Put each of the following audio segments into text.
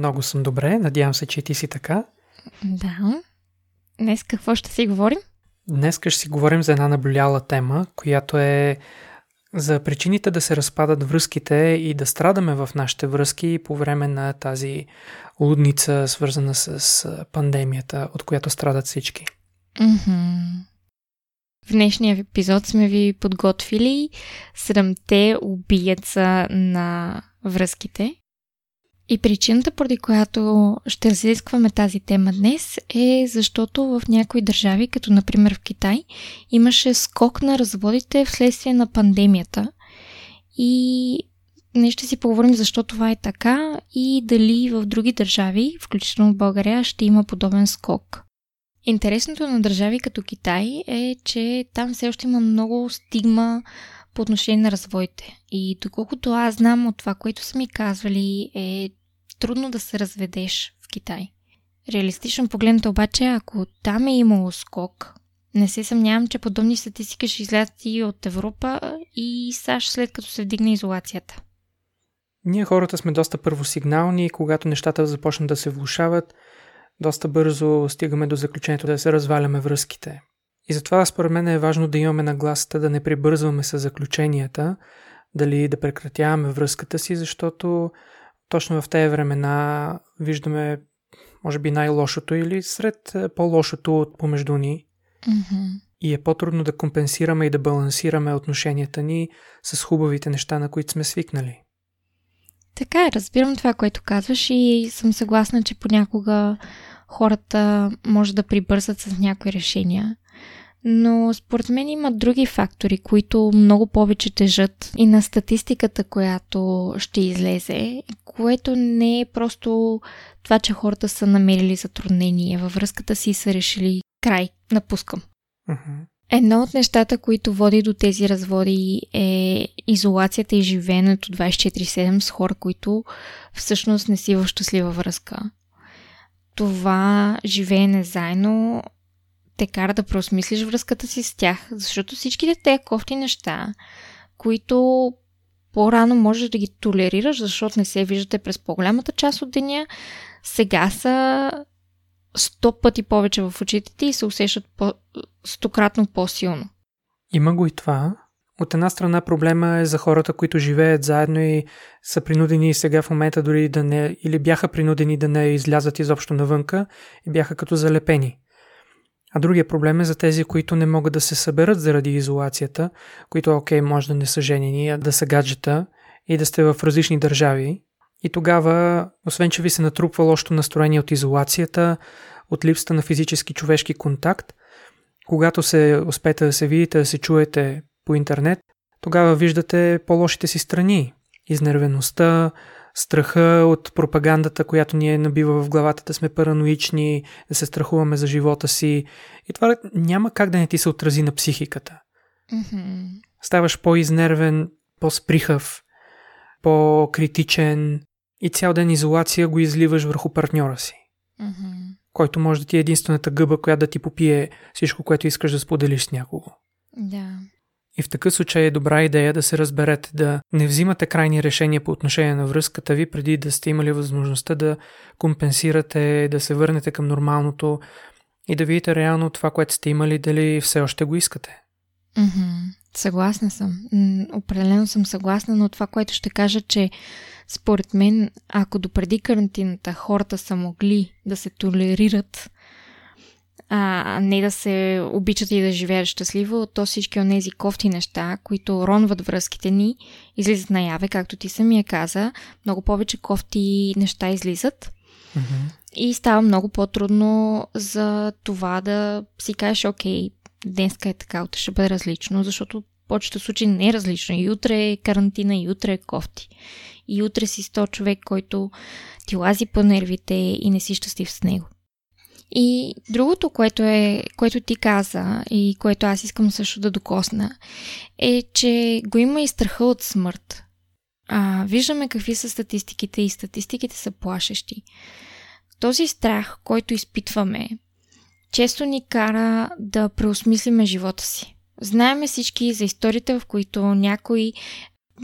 Много съм добре, надявам се, че и ти си така. Да. Днес какво ще си говорим? Днес ще си говорим за една наблюляла тема, която е за причините да се разпадат връзките и да страдаме в нашите връзки по време на тази лудница, свързана с пандемията, от която страдат всички. Mm-hmm. В днешния епизод сме ви подготвили седемте убиеца на връзките. И причината, поради която ще разискваме тази тема днес е защото в някои държави, като например в Китай, имаше скок на разводите вследствие на пандемията. И днес ще си поговорим защо това е така и дали в други държави, включително в България, ще има подобен скок. Интересното на държави като Китай е, че там все още има много стигма по отношение на развоите. И доколкото аз знам от това, което са ми казвали, е трудно да се разведеш в Китай. Реалистично погледнато обаче, ако там е имало скок, не се съмнявам, че подобни статистики ще излязат и от Европа и САЩ след като се вдигне изолацията. Ние хората сме доста първосигнални и когато нещата започнат да се влушават, доста бързо стигаме до заключението да се разваляме връзките. И затова според мен е важно да имаме нагласата да не прибързваме с заключенията, дали да прекратяваме връзката си, защото точно в тези времена виждаме, може би, най-лошото или сред е, по-лошото от помежду ни. Mm-hmm. И е по-трудно да компенсираме и да балансираме отношенията ни с хубавите неща, на които сме свикнали. Така е, разбирам това, което казваш и съм съгласна, че понякога хората може да прибързат с някои решения. Но според мен има други фактори, които много повече тежат и на статистиката, която ще излезе, което не е просто това, че хората са намерили затруднение във връзката си и са решили край, напускам. Uh-huh. Едно от нещата, които води до тези разводи е изолацията и живеенето 24-7 с хора, които всъщност не си в щастлива връзка. Това живеене заедно те кара да преосмислиш връзката си с тях, защото всичките те кофти неща, които по-рано можеш да ги толерираш, защото не се виждате през по-голямата част от деня, сега са сто пъти повече в очите ти и се усещат по- стократно по-силно. Има го и това. От една страна проблема е за хората, които живеят заедно и са принудени сега в момента дори да не, или бяха принудени да не излязат изобщо навънка и бяха като залепени. А другия проблем е за тези, които не могат да се съберат заради изолацията, които, окей, може да не са женени, а да са гаджета и да сте в различни държави. И тогава, освен че ви се натрупва лошото настроение от изолацията, от липсата на физически човешки контакт, когато се успете да се видите, да се чуете по интернет, тогава виждате по-лошите си страни. Изнервеността, страха от пропагандата, която ни е набива в главата, да сме параноични, да се страхуваме за живота си. И това няма как да не ти се отрази на психиката. Mm-hmm. Ставаш по-изнервен, по-сприхав, по-критичен и цял ден изолация го изливаш върху партньора си. Mm-hmm. Който може да ти е единствената гъба, която да ти попие всичко, което искаш да споделиш с някого. Да. И в такъв случай е добра идея да се разберете, да не взимате крайни решения по отношение на връзката ви, преди да сте имали възможността да компенсирате, да се върнете към нормалното и да видите реално това, което сте имали, дали все още го искате. Mm-hmm. Съгласна съм. Определено съм съгласна, но това, което ще кажа, че според мен, ако допреди карантината хората са могли да се толерират а не да се обичат и да живеят щастливо, то всички от тези кофти неща, които ронват връзките ни, излизат наяве, както ти самия каза. Много повече кофти неща излизат. Mm-hmm. И става много по-трудно за това да си кажеш, окей, днеска е така, утре ще бъде различно, защото повечето случаи не е различно. И утре е карантина, и утре е кофти. И утре си 100 човек, който ти лази по нервите и не си щастлив с него. И другото, което, е, което ти каза и което аз искам също да докосна, е, че го има и страха от смърт. А, виждаме какви са статистиките и статистиките са плашещи. Този страх, който изпитваме, често ни кара да преосмислиме живота си. Знаеме всички за историите, в които някой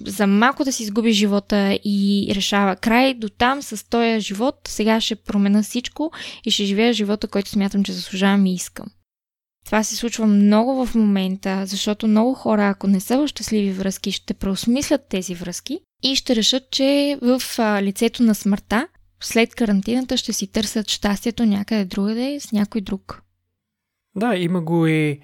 за малко да си изгуби живота и решава край до там с този живот, сега ще промена всичко и ще живея живота, който смятам, че заслужавам и искам. Това се случва много в момента, защото много хора, ако не са в щастливи връзки, ще преосмислят тези връзки и ще решат, че в лицето на смъртта, след карантината, ще си търсят щастието някъде другаде с някой друг. Да, има го и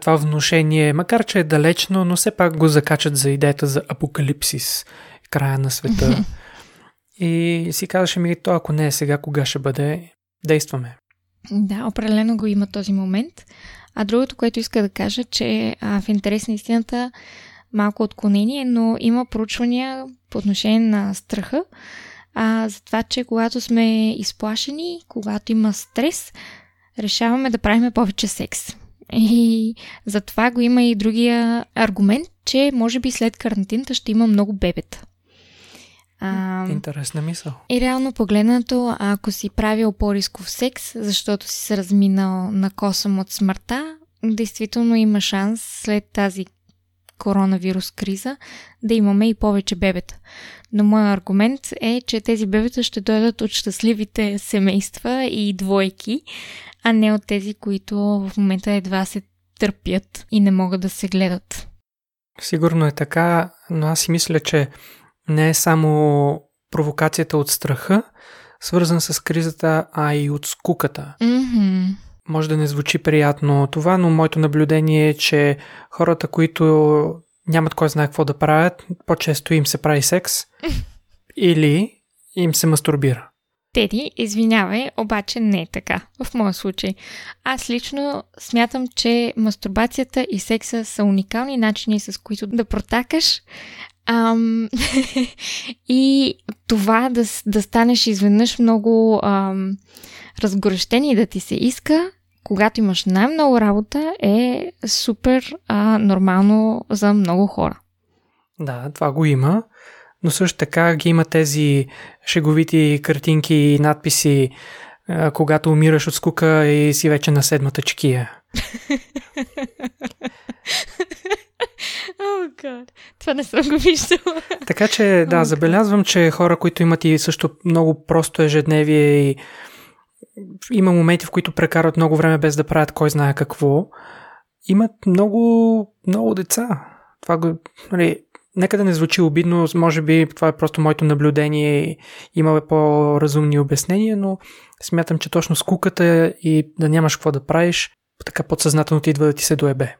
това внушение, макар че е далечно, но все пак го закачат за идеята за апокалипсис, края на света. и си казваше ми, то ако не е сега, кога ще бъде, действаме. Да, определено го има този момент. А другото, което иска да кажа, че а, в интерес на истината малко отклонение, но има проучвания по отношение на страха, а, за това, че когато сме изплашени, когато има стрес, решаваме да правим повече секс. И затова го има и другия аргумент, че може би след карантината ще има много бебета. А, Интересна мисъл. И реално погледнато, ако си правил по-рисков секс, защото си се разминал на косъм от смъртта, действително има шанс след тази коронавирус криза да имаме и повече бебета. Но моят аргумент е, че тези бебета ще дойдат от щастливите семейства и двойки, а не от тези, които в момента едва се търпят и не могат да се гледат. Сигурно е така, но аз си мисля, че не е само провокацията от страха, свързан с кризата, а и от скуката. Mm-hmm. Може да не звучи приятно това, но моето наблюдение е, че хората, които нямат кой знае какво да правят, по-често им се прави секс или им се мастурбира. Теди, извинявай, обаче не е така в моя случай. Аз лично смятам, че мастурбацията и секса са уникални начини, с които да протакаш ам, и това да, да станеш изведнъж много ам, разгорещен и да ти се иска, когато имаш най-много работа, е супер а, нормално за много хора. Да, това го има но също така ги има тези шеговити картинки и надписи, когато умираш от скука и си вече на седмата чекия. oh, God. Това не съм го виждала. Така че, да, oh, забелязвам, че хора, които имат и също много просто ежедневие и има моменти, в които прекарат много време без да правят кой знае какво, имат много, много деца. Това го, нали, нека да не звучи обидно, може би това е просто моето наблюдение и има по-разумни обяснения, но смятам, че точно скуката и да нямаш какво да правиш, така подсъзнателно ти идва да ти се доебе.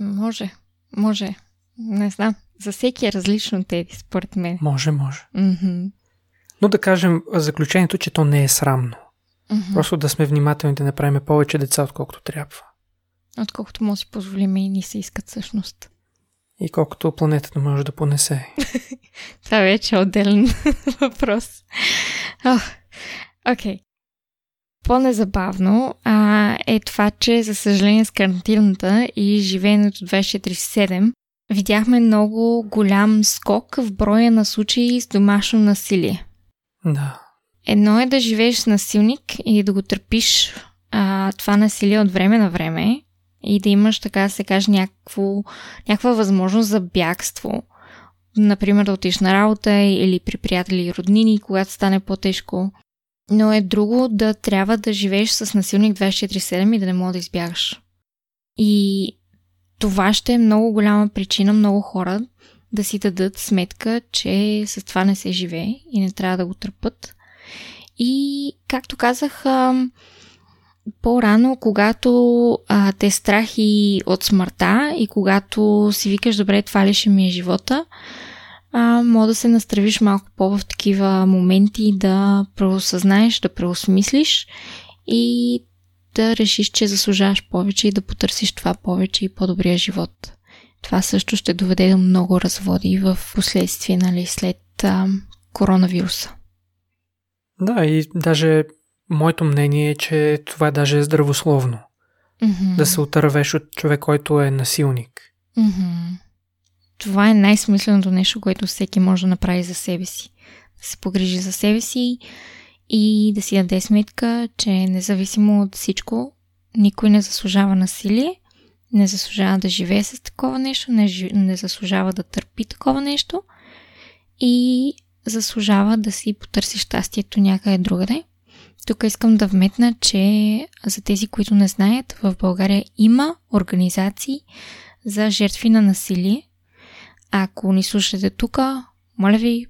Може, може. Не знам. За всеки е различно тези, според мен. Може, може. Mm-hmm. Но да кажем заключението, че то не е срамно. Mm-hmm. Просто да сме внимателни да направим повече деца, отколкото трябва. Отколкото да си позволим и ни се искат всъщност и колкото планетата може да понесе. Това вече е отделен въпрос. Окей. Okay. По-незабавно а, е това, че за съжаление с карантината и живеенето 24-7 видяхме много голям скок в броя на случаи с домашно насилие. Да. Едно е да живееш с насилник и да го търпиш а, това насилие от време на време, и да имаш, така да се каже, някакво, някаква възможност за бягство. Например, да отиш на работа или при приятели и роднини, когато стане по-тежко. Но е друго да трябва да живееш с насилник 24-7 и да не мога да избягаш. И това ще е много голяма причина много хора да си дадат сметка, че с това не се живее и не трябва да го търпат. И, както казах, по-рано, когато а, те страхи от смъртта и когато си викаш, добре, това ли ще ми е живота, а, мога да се настравиш малко по в такива моменти, да преосъзнаеш, да преосмислиш и да решиш, че заслужаваш повече и да потърсиш това повече и по-добрия живот. това също ще доведе до много разводи в последствие, нали, след а, коронавируса. Да, и даже моето мнение е, че това даже е здравословно. Mm-hmm. Да се отървеш от човек, който е насилник. Mm-hmm. Това е най-смисленото нещо, което всеки може да направи за себе си. Да се погрижи за себе си и да си даде сметка, че независимо от всичко, никой не заслужава насилие, не заслужава да живее с такова нещо, не, не заслужава да търпи такова нещо и заслужава да си потърси щастието някъде другаде. Тук искам да вметна, че за тези, които не знаят, в България има организации за жертви на насилие. Ако ни слушате тук, моля ви,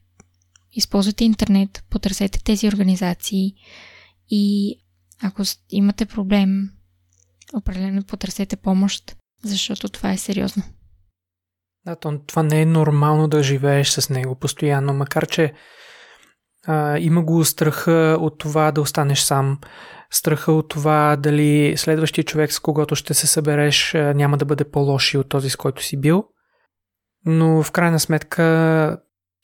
използвайте интернет, потърсете тези организации и ако имате проблем, определено потърсете помощ, защото това е сериозно. Да, това не е нормално да живееш с него постоянно, макар че а, има го страха от това да останеш сам, страха от това дали следващия човек, с когото ще се събереш, няма да бъде по-лоши от този, с който си бил. Но в крайна сметка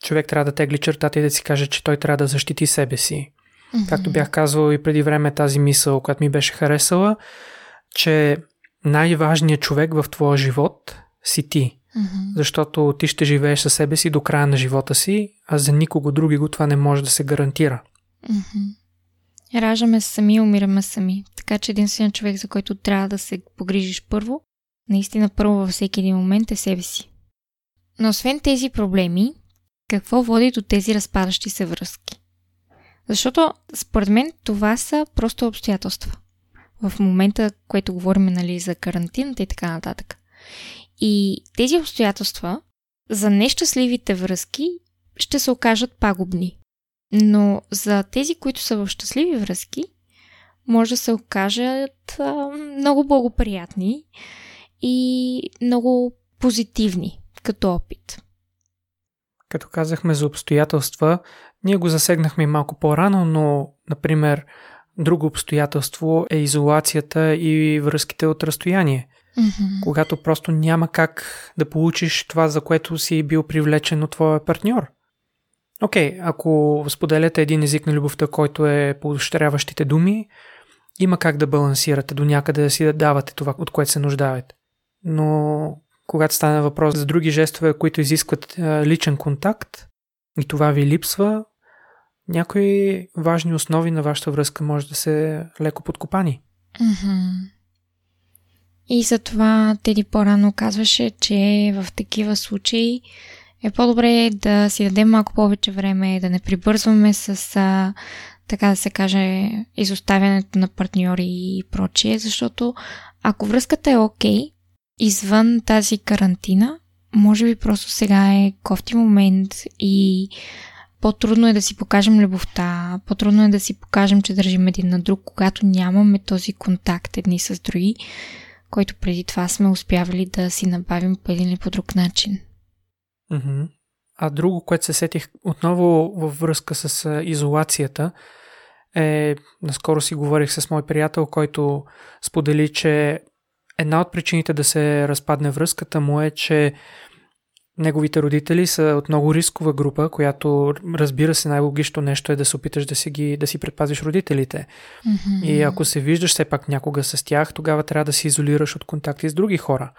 човек трябва да тегли чертата и да си каже, че той трябва да защити себе си. Mm-hmm. Както бях казвал и преди време тази мисъл, която ми беше харесала, че най-важният човек в твоя живот си ти. Mm-hmm. Защото ти ще живееш със себе си до края на живота си, а за никого други го това не може да се гарантира. Mm-hmm. Раждаме сами, умираме сами. Така че единственият човек, за който трябва да се погрижиш първо, наистина първо във всеки един момент е себе си. Но освен тези проблеми, какво води до тези разпадащи се връзки? Защото, според мен, това са просто обстоятелства. В момента, което говорим нали, за карантината и така нататък. И тези обстоятелства за нещастливите връзки ще се окажат пагубни. Но за тези, които са в щастливи връзки, може да се окажат а, много благоприятни и много позитивни като опит. Като казахме за обстоятелства, ние го засегнахме малко по-рано, но, например, друго обстоятелство е изолацията и връзките от разстояние. Mm-hmm. Когато просто няма как да получиш това, за което си бил привлечен от твоя партньор. Окей, okay, ако споделяте един език на любовта, който е поощряващите думи, има как да балансирате до някъде да си да давате това, от което се нуждаете. Но когато стане въпрос за други жестове, които изискват личен контакт и това ви липсва, някои важни основи на вашата връзка може да се леко подкопани. Mm-hmm. И затова Теди по-рано казваше, че в такива случаи е по-добре да си дадем малко повече време, да не прибързваме с, така да се каже, изоставянето на партньори и прочие, защото ако връзката е окей, okay, извън тази карантина, може би просто сега е кофти момент и по-трудно е да си покажем любовта, по-трудно е да си покажем, че държим един на друг, когато нямаме този контакт едни с други, който преди това сме успявали да си набавим по един или по друг начин. Mm-hmm. А друго, което се сетих отново във връзка с изолацията, е, наскоро си говорих с мой приятел, който сподели, че една от причините да се разпадне връзката му е, че неговите родители са от много рискова група, която разбира се най-логично нещо е да се опиташ да си, ги, да си предпазиш родителите. Mm-hmm. И ако се виждаш все пак някога с тях, тогава трябва да се изолираш от контакти с други хора.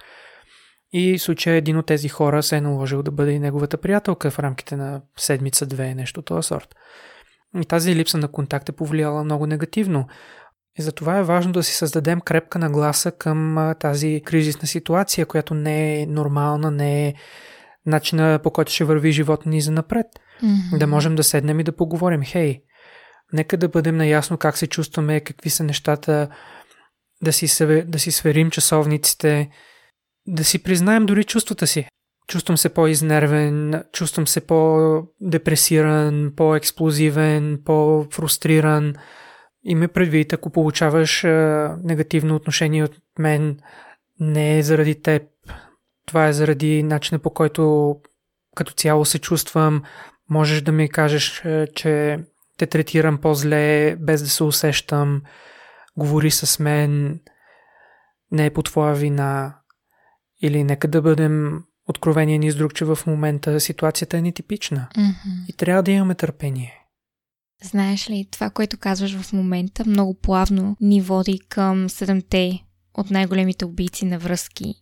И в случая един от тези хора се е наложил да бъде и неговата приятелка в рамките на седмица-две, нещо този сорт. И тази липса на контакт е повлияла много негативно. И затова е важно да си създадем крепка нагласа към тази кризисна ситуация, която не е нормална, не е начина по който ще върви живота ни за напред. Mm-hmm. Да можем да седнем и да поговорим. Хей, нека да бъдем наясно как се чувстваме, какви са нещата, да си, да си сверим часовниците, да си признаем дори чувствата си. Чувствам се по-изнервен, чувствам се по-депресиран, по-експлозивен, по-фрустриран. И ме предвид, ако получаваш а, негативно отношение от мен, не е заради теб. Това е заради начина по който като цяло се чувствам. Можеш да ми кажеш, че те третирам по-зле, без да се усещам. Говори с мен. Не е по твоя вина. Или нека да бъдем откровени ни с друг, че в момента ситуацията е нетипична. Mm-hmm. И трябва да имаме търпение. Знаеш ли, това, което казваш в момента, много плавно ни води към седемте от най-големите убийци на връзки.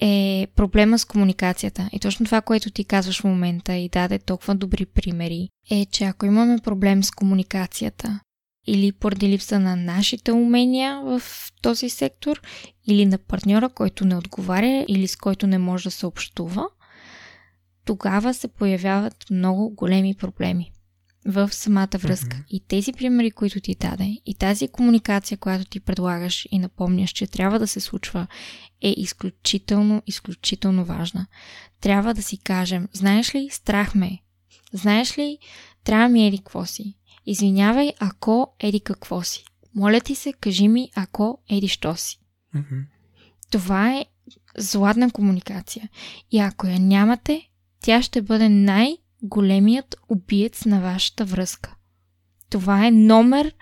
Е проблема с комуникацията. И точно това, което ти казваш в момента и даде толкова добри примери, е, че ако имаме проблем с комуникацията, или поради липса на нашите умения в този сектор, или на партньора, който не отговаря, или с който не може да се общува, тогава се появяват много големи проблеми в самата връзка. Mm-hmm. И тези примери, които ти даде, и тази комуникация, която ти предлагаш и напомняш, че трябва да се случва, е изключително, изключително важна. Трябва да си кажем, знаеш ли, страх ме. Знаеш ли, трябва ми еди какво си. Извинявай, ако еди какво си. Моля ти се, кажи ми, ако еди що си. Mm-hmm. Това е златна комуникация. И ако я нямате, тя ще бъде най- големият убиец на вашата връзка. Това е номер,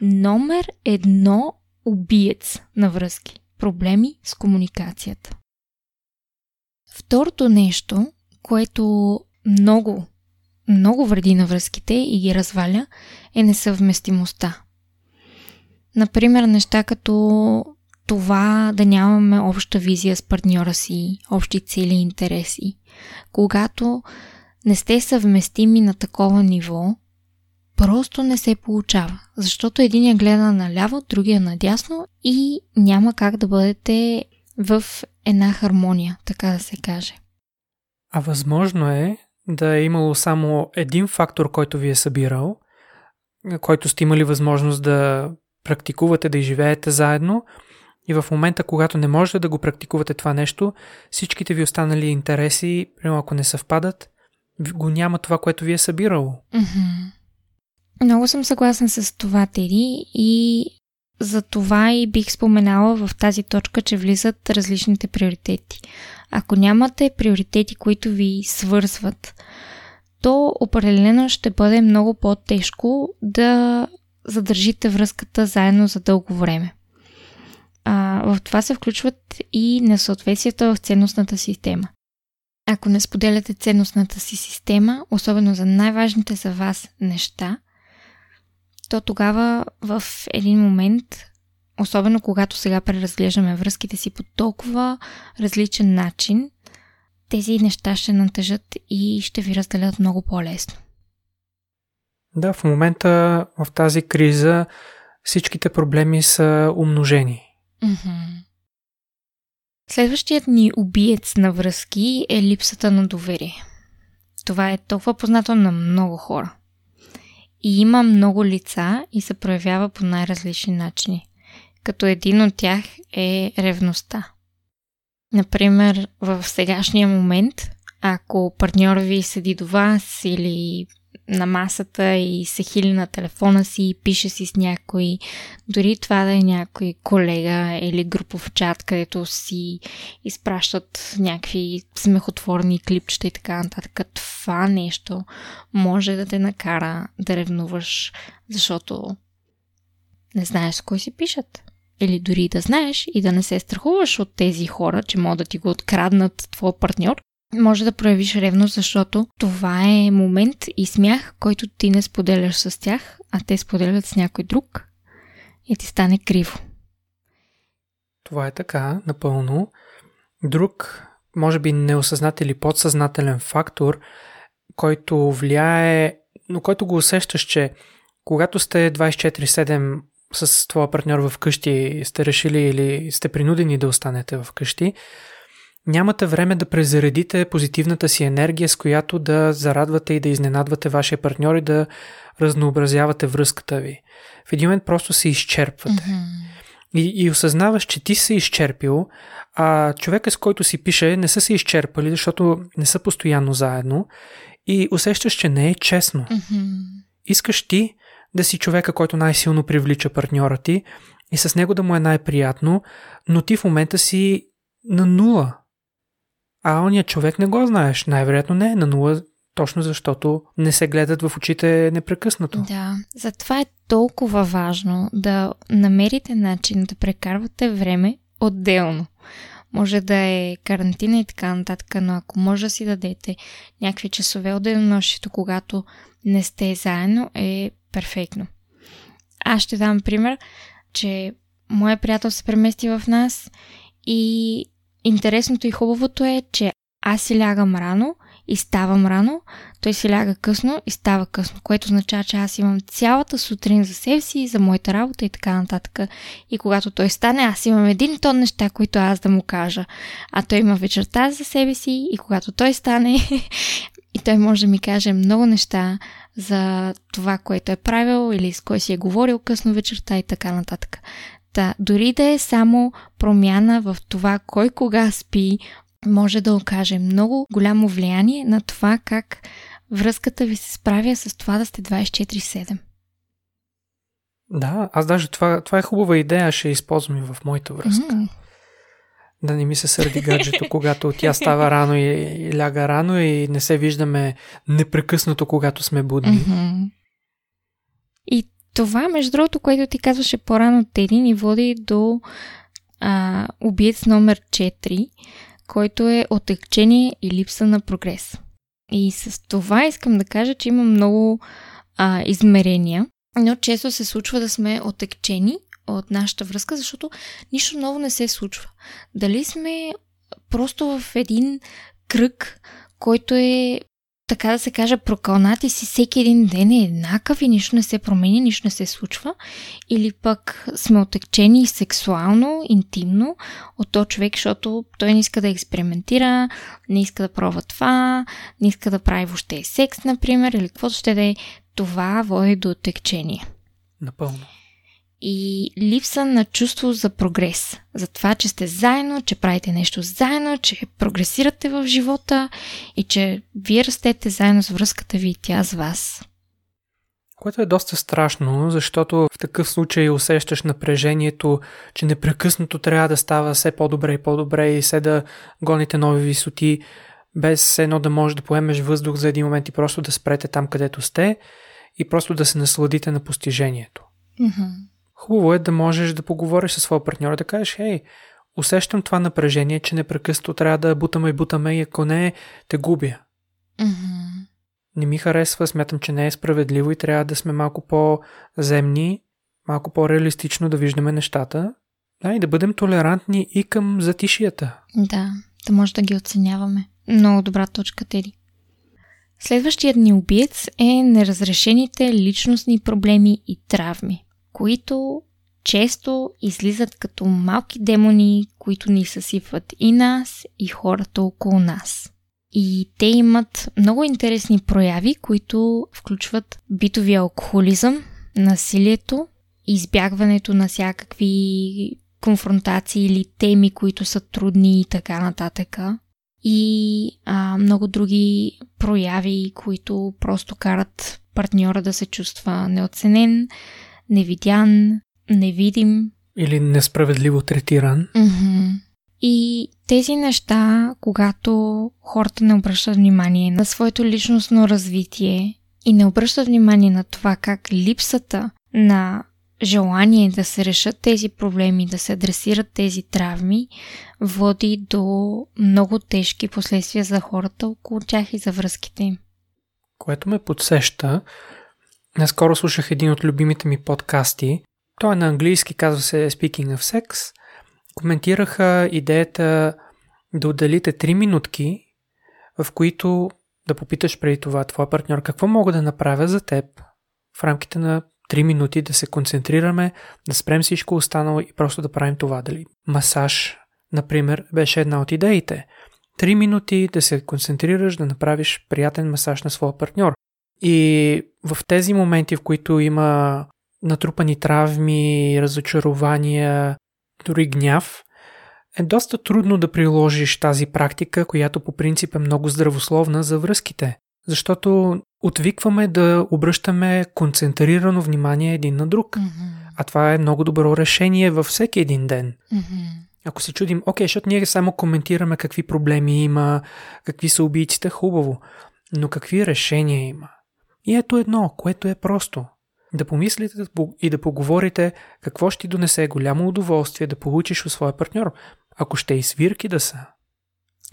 номер едно убиец на връзки. Проблеми с комуникацията. Второто нещо, което много, много вреди на връзките и ги разваля, е несъвместимостта. Например, неща като това да нямаме обща визия с партньора си, общи цели и интереси. Когато не сте съвместими на такова ниво, просто не се получава. Защото един я гледа наляво, другия надясно и няма как да бъдете в една хармония, така да се каже. А възможно е да е имало само един фактор, който ви е събирал, който сте имали възможност да практикувате, да живеете заедно и в момента, когато не можете да го практикувате това нещо, всичките ви останали интереси, ако не съвпадат, го няма това, което ви е събирало. Mm-hmm. Много съм съгласна с това, Теди, и за това и бих споменала в тази точка, че влизат различните приоритети. Ако нямате приоритети, които ви свързват, то определено ще бъде много по-тежко да задържите връзката заедно за дълго време. А, в това се включват и несъответствията в ценностната система. Ако не споделяте ценностната си система, особено за най-важните за вас неща, то тогава в един момент, особено когато сега преразглеждаме връзките си по толкова различен начин, тези неща ще натъжат и ще ви разделят много по-лесно. Да, в момента в тази криза всичките проблеми са умножени. Mm-hmm. Следващият ни убиец на връзки е липсата на доверие. Това е толкова познато на много хора. И има много лица и се проявява по най-различни начини. Като един от тях е ревността. Например, в сегашния момент, ако партньор ви седи до вас или на масата и се хили на телефона си и пише си с някой, дори това да е някой колега или групов чат, където си изпращат някакви смехотворни клипчета и така нататък. Това нещо може да те накара да ревнуваш, защото не знаеш с кой си пишат. Или дори да знаеш и да не се страхуваш от тези хора, че могат да ти го откраднат твой партньор, може да проявиш ревност, защото това е момент и смях, който ти не споделяш с тях, а те споделят с някой друг и ти стане криво. Това е така, напълно. Друг, може би неосъзнат или подсъзнателен фактор, който влияе, но който го усещаш, че когато сте 24-7 с твоя партньор в къщи, сте решили или сте принудени да останете в къщи, Нямате време да презаредите позитивната си енергия, с която да зарадвате и да изненадвате вашия партньор и да разнообразявате връзката ви. В един момент просто се изчерпвате. Mm-hmm. И, и осъзнаваш, че ти се изчерпил, а човека с който си пише не са се изчерпали, защото не са постоянно заедно и усещаш, че не е честно. Mm-hmm. Искаш ти да си човека, който най-силно привлича партньора ти и с него да му е най-приятно, но ти в момента си на нула. А ония човек не го знаеш. Най-вероятно не е на нула, точно защото не се гледат в очите непрекъснато. Да, затова е толкова важно да намерите начин да прекарвате време отделно. може да е карантина и така нататък, но ако може да си дадете някакви часове от денонощието, когато не сте заедно, е перфектно. Аз ще дам пример, че моят приятел се премести в нас и интересното и хубавото е, че аз си лягам рано и ставам рано, той си ляга късно и става късно, което означава, че аз имам цялата сутрин за себе си, за моята работа и така нататък. И когато той стане, аз имам един тон неща, които аз да му кажа. А той има вечерта за себе си и когато той стане, и той може да ми каже много неща за това, което е правил или с кой си е говорил късно вечерта и така нататък. Та, дори да е само промяна в това кой кога спи, може да окаже много голямо влияние на това как връзката ви се справя с това да сте 24-7. Да, аз даже това, това е хубава идея, ще използвам и в моята връзка. Mm. Да не ми се сърди гаджето, когато тя става рано и, и ляга рано и не се виждаме непрекъснато, когато сме будни. Mm-hmm. Това, между другото, което ти казваше по-рано, Теди, ни води до а, убиец номер 4, който е отекчение и липса на прогрес. И с това искам да кажа, че има много а, измерения, но често се случва да сме отекчени от нашата връзка, защото нищо ново не се случва. Дали сме просто в един кръг, който е така да се каже, прокълнати си всеки един ден е еднакъв и нищо не се променя, нищо не се случва. Или пък сме отекчени сексуално, интимно от този човек, защото той не иска да експериментира, не иска да пробва това, не иска да прави въобще секс, например, или каквото ще да е. Това води до отекчение. Напълно и липса на чувство за прогрес. За това, че сте заедно, че правите нещо заедно, че прогресирате в живота и че вие растете заедно с връзката ви и тя с вас. Което е доста страшно, защото в такъв случай усещаш напрежението, че непрекъснато трябва да става все по-добре и по-добре и все да гоните нови висоти, без едно да можеш да поемеш въздух за един момент и просто да спрете там, където сте и просто да се насладите на постижението. Mm-hmm. Хубаво е да можеш да поговориш със своя партньор, да кажеш, хей, усещам това напрежение, че непрекъснато трябва да бутаме и бутаме и ако не, те губя. Mm-hmm. Не ми харесва, смятам, че не е справедливо и трябва да сме малко по-земни, малко по-реалистично да виждаме нещата. Да, и да бъдем толерантни и към затишията. Да, да може да ги оценяваме. Много добра точка, Теди. Следващият ни убиец е неразрешените личностни проблеми и травми които често излизат като малки демони, които ни съсипват и нас, и хората около нас. И те имат много интересни прояви, които включват битовия алкохолизъм, насилието, избягването на всякакви конфронтации или теми, които са трудни и така нататък. И а, много други прояви, които просто карат партньора да се чувства неоценен, невидян, невидим. Или несправедливо третиран. Mm-hmm. И тези неща, когато хората не обръщат внимание на своето личностно развитие и не обръщат внимание на това как липсата на желание да се решат тези проблеми, да се адресират тези травми, води до много тежки последствия за хората около тях и за връзките им. Което ме подсеща, Наскоро слушах един от любимите ми подкасти. Той е на английски, казва се Speaking of Sex. Коментираха идеята да отделите 3 минутки, в които да попиташ преди това твоя партньор какво мога да направя за теб в рамките на 3 минути да се концентрираме, да спрем всичко останало и просто да правим това. Дали масаж, например, беше една от идеите. 3 минути да се концентрираш, да направиш приятен масаж на своя партньор. И в тези моменти, в които има натрупани травми, разочарования, дори гняв, е доста трудно да приложиш тази практика, която по принцип е много здравословна за връзките. Защото отвикваме да обръщаме концентрирано внимание един на друг. Mm-hmm. А това е много добро решение във всеки един ден. Mm-hmm. Ако се чудим, окей, защото ние само коментираме какви проблеми има, какви са убийците, хубаво. Но какви решения има? И ето едно, което е просто. да помислите и да поговорите какво ще ти донесе голямо удоволствие да получиш от своя партньор, ако ще и свирки да са.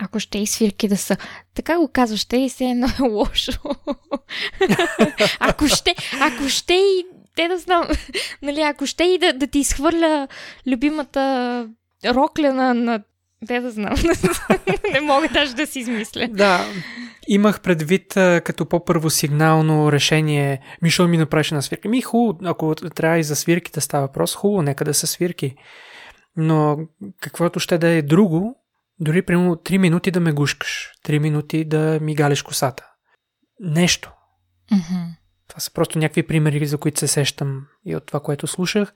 Ако ще и свирки да са. Така го казваш, ще и се едно е лошо. ако ще, ако ще и те да знам, нали, ако ще и да, да ти изхвърля любимата рокля на, на те да знам. не мога даже да си измисля. Да, имах предвид като по-първо сигнално решение. Мишо ми направиш на свирки. Ми хубаво, ако трябва и за свирки да става въпрос, хубаво, нека да са свирки. Но каквото ще да е друго, дори примерно 3 минути да ме гушкаш, 3 минути да ми галиш косата. Нещо. Mm-hmm. Това са просто някакви примери, за които се сещам и от това, което слушах.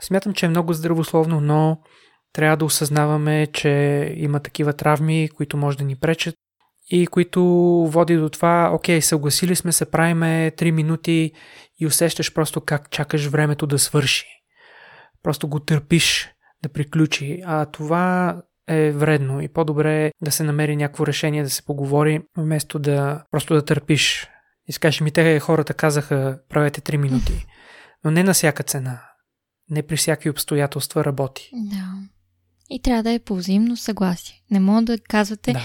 Смятам, че е много здравословно, но трябва да осъзнаваме, че има такива травми, които може да ни пречат и които води до това, окей, съгласили сме се, правиме 3 минути и усещаш просто как чакаш времето да свърши. Просто го търпиш да приключи. А това е вредно и по-добре да се намери някакво решение, да се поговори, вместо да просто да търпиш. И ми, те хората казаха, правете 3 минути. Но не на всяка цена. Не при всякакви обстоятелства работи. Да. И трябва да е по взаимно съгласие. Не мога да казвате, Да.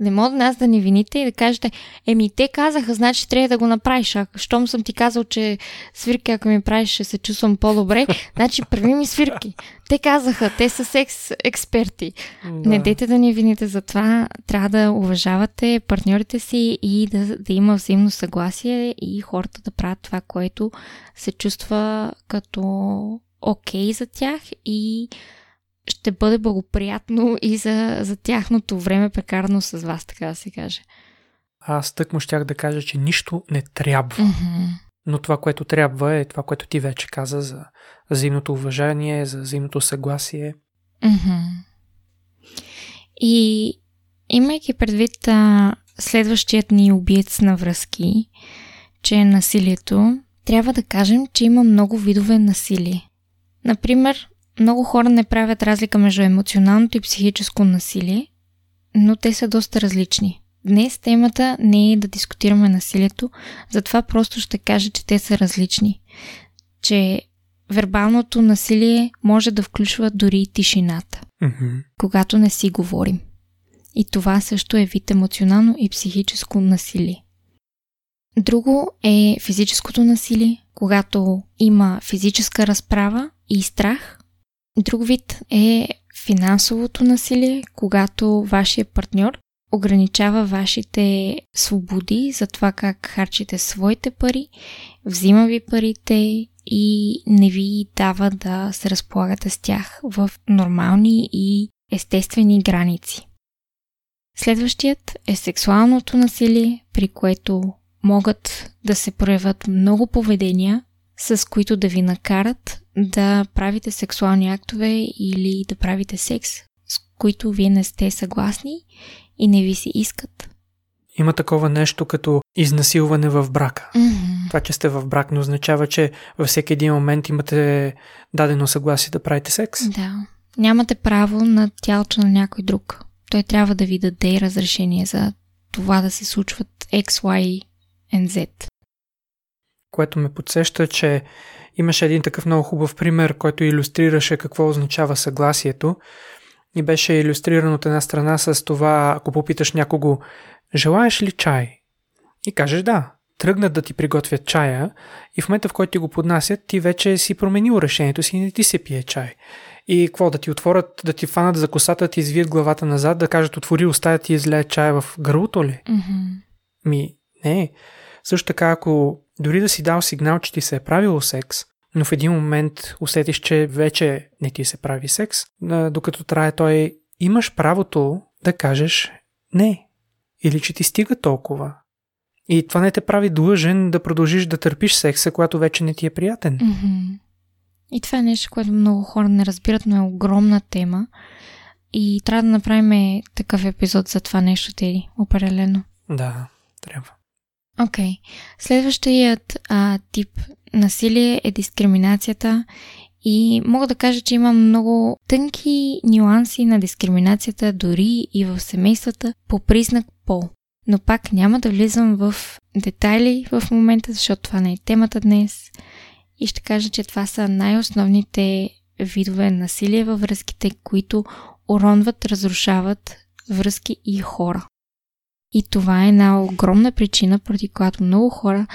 не мога нас да ни вините и да кажете, еми те казаха, значи трябва да го направиш. А щом съм ти казал, че свирки, ако ми правиш, ще се чувствам по-добре, значи прави ми свирки. Те казаха, те са секс експерти. Да. Не дейте да ни вините за това. Трябва да уважавате партньорите си и да, да има взаимно съгласие и хората да правят това, което се чувства като окей за тях и ще бъде благоприятно и за, за тяхното време прекарано с вас, така да се каже. Аз тъкмо щях да кажа, че нищо не трябва. Mm-hmm. Но това, което трябва е това, което ти вече каза за взаимното уважение, за взаимното съгласие. Mm-hmm. И имайки предвид а, следващият ни убиец на връзки, че е насилието, трябва да кажем, че има много видове насилие. Например, много хора не правят разлика между емоционалното и психическо насилие, но те са доста различни. Днес темата не е да дискутираме насилието, затова просто ще кажа, че те са различни. Че вербалното насилие може да включва дори и тишината, Mm-hmm. когато не си говорим. И това също е вид емоционално и психическо насилие. Друго е физическото насилие, когато има физическа разправа и страх. Друг вид е финансовото насилие, когато вашия партньор ограничава вашите свободи за това как харчите своите пари, взима ви парите и не ви дава да се разполагате с тях в нормални и естествени граници. Следващият е сексуалното насилие, при което могат да се проявят много поведения, с които да ви накарат да правите сексуални актове или да правите секс, с които вие не сте съгласни и не ви се искат. Има такова нещо като изнасилване в брака. Mm-hmm. Това, че сте в брак, не означава, че във всеки един момент имате дадено съгласие да правите секс. Да. Нямате право на тялото на някой друг. Той трябва да ви даде разрешение за това да се случват X, Y and Z. Което ме подсеща, че имаше един такъв много хубав пример, който иллюстрираше какво означава съгласието. И беше иллюстриран от една страна с това, ако попиташ някого, желаеш ли чай? И кажеш да. Тръгнат да ти приготвят чая и в момента, в който ти го поднасят, ти вече си променил решението си и не ти се пие чай. И какво, да ти отворят, да ти фанат за косата, да ти извият главата назад, да кажат отвори уста, да ти излее чая в гърлото ли? Mm-hmm. Ми, не. Също така, ако дори да си дал сигнал, че ти се е правило секс, но в един момент усетиш, че вече не ти се прави секс, докато трае той, имаш правото да кажеш не. Или че ти стига толкова. И това не те прави длъжен да продължиш да търпиш секса, когато вече не ти е приятен. Mm-hmm. И това е нещо, което много хора не разбират, но е огромна тема. И трябва да направим такъв епизод за това нещо, Теди. Определено. Да, трябва. Окей. Okay. Следващият а, тип насилие е дискриминацията и мога да кажа, че има много тънки нюанси на дискриминацията дори и в семействата по признак пол. Но пак няма да влизам в детайли в момента, защото това не е темата днес. И ще кажа, че това са най-основните видове насилие във връзките, които уронват, разрушават връзки и хора. И това е една огромна причина, поради която много хора,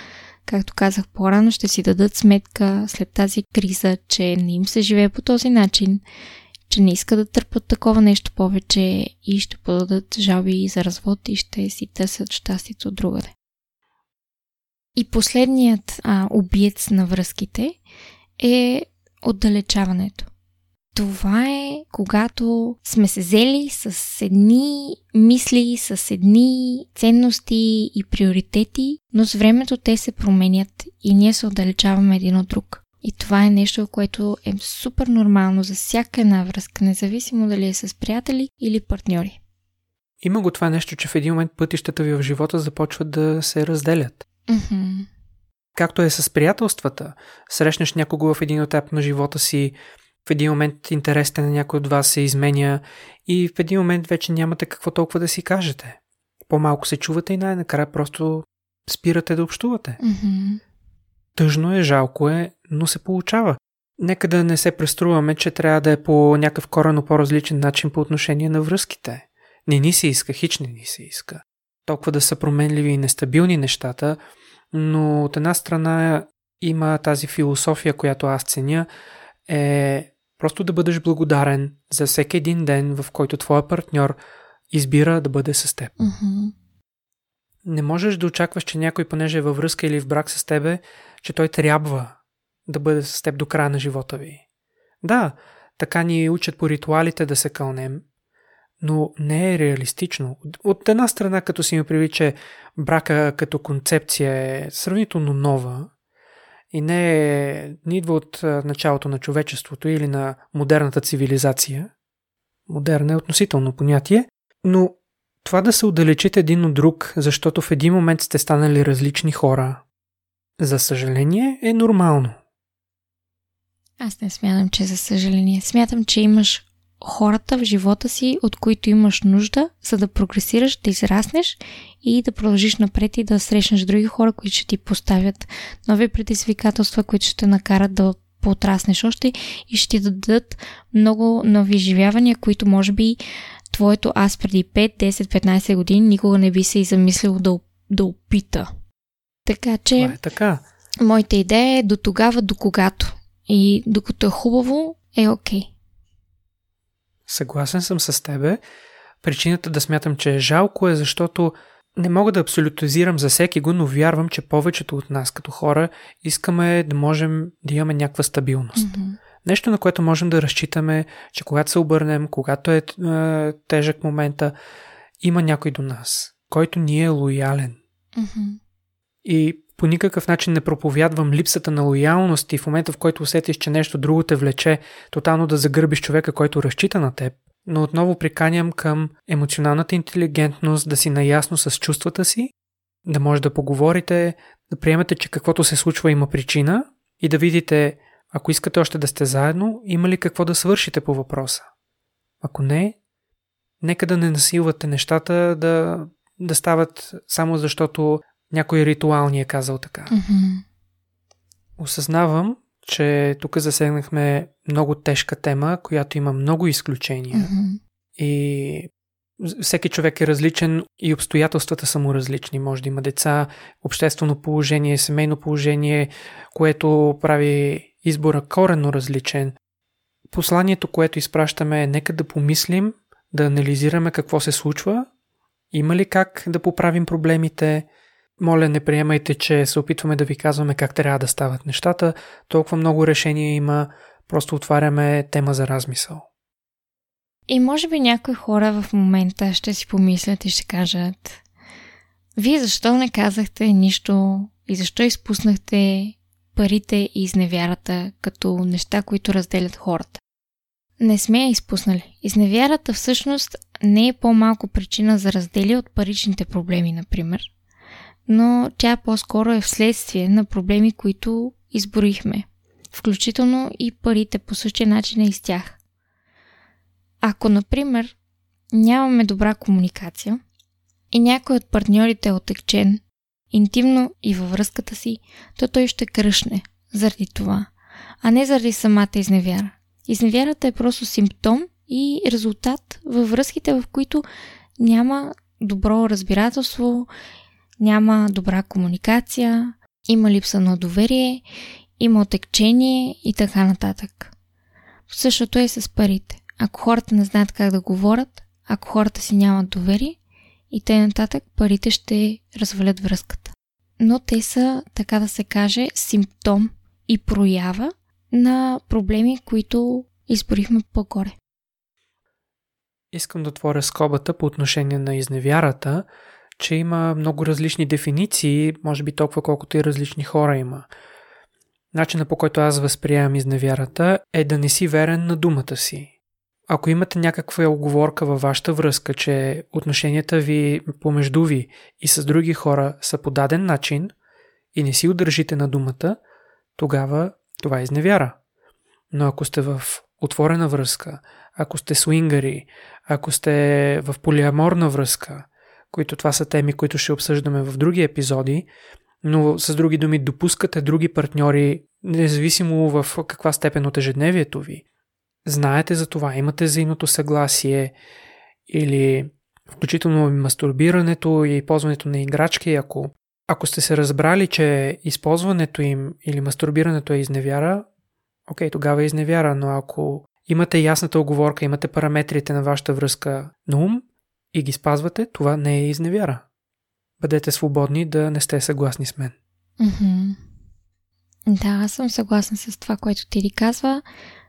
както казах по-рано, ще си дадат сметка след тази криза, че не им се живее по този начин, че не искат да търпат такова нещо повече и ще подадат жалби за развод и ще си търсят щастието другаде. И последният а, убиец на връзките е отдалечаването. Това е когато сме се взели с едни мисли, с едни ценности и приоритети, но с времето те се променят и ние се отдалечаваме един от друг. И това е нещо, което е супер нормално за всяка една връзка, независимо дали е с приятели или партньори. Има го това нещо, че в един момент пътищата ви в живота започват да се разделят. Mm-hmm. Както е с приятелствата. Срещнеш някого в един етап на живота си, в един момент интересите на някой от вас се изменя и в един момент вече нямате какво толкова да си кажете. По-малко се чувате и най-накрая просто спирате да общувате. Mm-hmm. Тъжно е, жалко е, но се получава. Нека да не се преструваме, че трябва да е по някакъв корено по-различен начин по отношение на връзките. Не ни се иска, хич не ни се иска. Толкова да са променливи и нестабилни нещата, но от една страна има тази философия, която аз ценя, е просто да бъдеш благодарен за всеки един ден, в който твоя партньор избира да бъде с теб. Mm-hmm. Не можеш да очакваш, че някой, понеже е във връзка или в брак с тебе, че той трябва да бъде с теб до края на живота ви. Да, така ни учат по ритуалите да се кълнем, но не е реалистично. От една страна, като си прави, че брака като концепция е сравнително нова и не, е, не идва от началото на човечеството или на модерната цивилизация. Модерна е относително понятие, но това да се отдалечите един от друг, защото в един момент сте станали различни хора, за съжаление е нормално. Аз не смятам, че за съжаление. Смятам, че имаш хората в живота си, от които имаш нужда, за да прогресираш, да израснеш и да продължиш напред и да срещнеш други хора, които ще ти поставят нови предизвикателства, които ще накарат да потраснеш още и ще ти дадат много нови изживявания, които може би твоето аз преди 5, 10, 15 години никога не би се и замислил да, да опита. Така че, е така. моята идея е до тогава, до когато. И докато е хубаво, е окей. Okay. Съгласен съм с тебе. Причината да смятам, че е жалко е защото не мога да абсолютизирам за всеки го, но вярвам, че повечето от нас като хора искаме да можем да имаме някаква стабилност. Mm-hmm. Нещо, на което можем да разчитаме, че когато се обърнем, когато е, е тежък момента, има някой до нас, който ни е лоялен. Mm-hmm. И по никакъв начин не проповядвам липсата на лоялност и в момента, в който усетиш, че нещо друго те влече, тотално да загърбиш човека, който разчита на теб. Но отново приканям към емоционалната интелигентност, да си наясно с чувствата си, да може да поговорите, да приемете, че каквото се случва има причина и да видите, ако искате още да сте заедно, има ли какво да свършите по въпроса. Ако не, нека да не насилвате нещата да, да стават само защото някой ритуал ни е казал така. Mm-hmm. Осъзнавам, че тук засегнахме много тежка тема, която има много изключения. Mm-hmm. И всеки човек е различен и обстоятелствата са му различни. Може да има деца, обществено положение, семейно положение, което прави избора коренно различен. Посланието, което изпращаме е нека да помислим, да анализираме какво се случва, има ли как да поправим проблемите, моля, не приемайте, че се опитваме да ви казваме как трябва да стават нещата. Толкова много решения има, просто отваряме тема за размисъл. И може би някои хора в момента ще си помислят и ще кажат Вие защо не казахте нищо и защо изпуснахте парите и изневярата като неща, които разделят хората? Не сме я изпуснали. Изневярата всъщност не е по-малко причина за раздели от паричните проблеми, например – но тя по-скоро е вследствие на проблеми, които изборихме, включително и парите по същия начин и с тях. Ако, например, нямаме добра комуникация, и някой от партньорите е отекчен, интимно и във връзката си, то той ще кръшне заради това, а не заради самата изневяра. Изневярата е просто симптом и резултат във връзките, в които няма добро разбирателство, няма добра комуникация, има липса на доверие, има отекчение и така нататък. Същото е с парите. Ако хората не знаят как да говорят, ако хората си нямат доверие и те нататък, парите ще развалят връзката. Но те са, така да се каже, симптом и проява на проблеми, които изборихме по-горе. Искам да отворя скобата по отношение на изневярата, че има много различни дефиниции, може би толкова колкото и различни хора има. Начина по който аз възприемам изневярата е да не си верен на думата си. Ако имате някаква оговорка във вашата връзка, че отношенията ви помежду ви и с други хора са по даден начин и не си удържите на думата, тогава това е изневяра. Но ако сте в отворена връзка, ако сте свингари, ако сте в полиаморна връзка, които това са теми, които ще обсъждаме в други епизоди, но с други думи допускате други партньори, независимо в каква степен от ежедневието ви. Знаете за това, имате взаимното съгласие или включително мастурбирането и ползването на играчки, ако, ако сте се разбрали, че използването им или мастурбирането е изневяра, окей, тогава е изневяра, но ако имате ясната оговорка, имате параметрите на вашата връзка на ум и ги спазвате, това не е изневяра. Бъдете свободни да не сте съгласни с мен. Mm-hmm. Да, аз съм съгласна с това, което ти ли казва.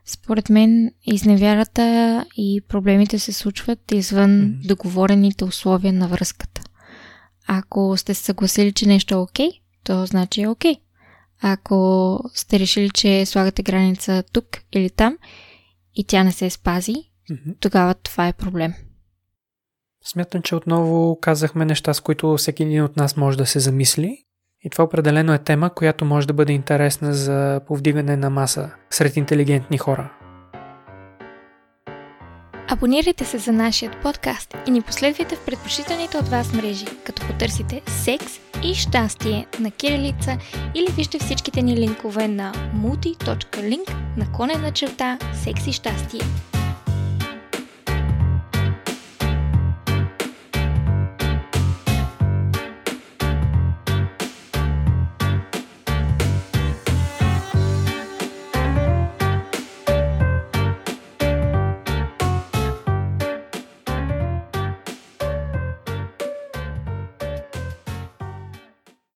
Според мен изневярата и проблемите се случват извън mm-hmm. договорените условия на връзката. Ако сте се съгласили, че нещо е окей, то значи е окей. Ако сте решили, че слагате граница тук или там и тя не се спази, mm-hmm. тогава това е проблем. Смятам, че отново казахме неща, с които всеки един от нас може да се замисли. И това определено е тема, която може да бъде интересна за повдигане на маса сред интелигентни хора. Абонирайте се за нашия подкаст и ни последвайте в предпочитаните от вас мрежи, като потърсите секс и щастие на кирилица или вижте всичките ни линкове на multi.link наклонена черта секс и щастие.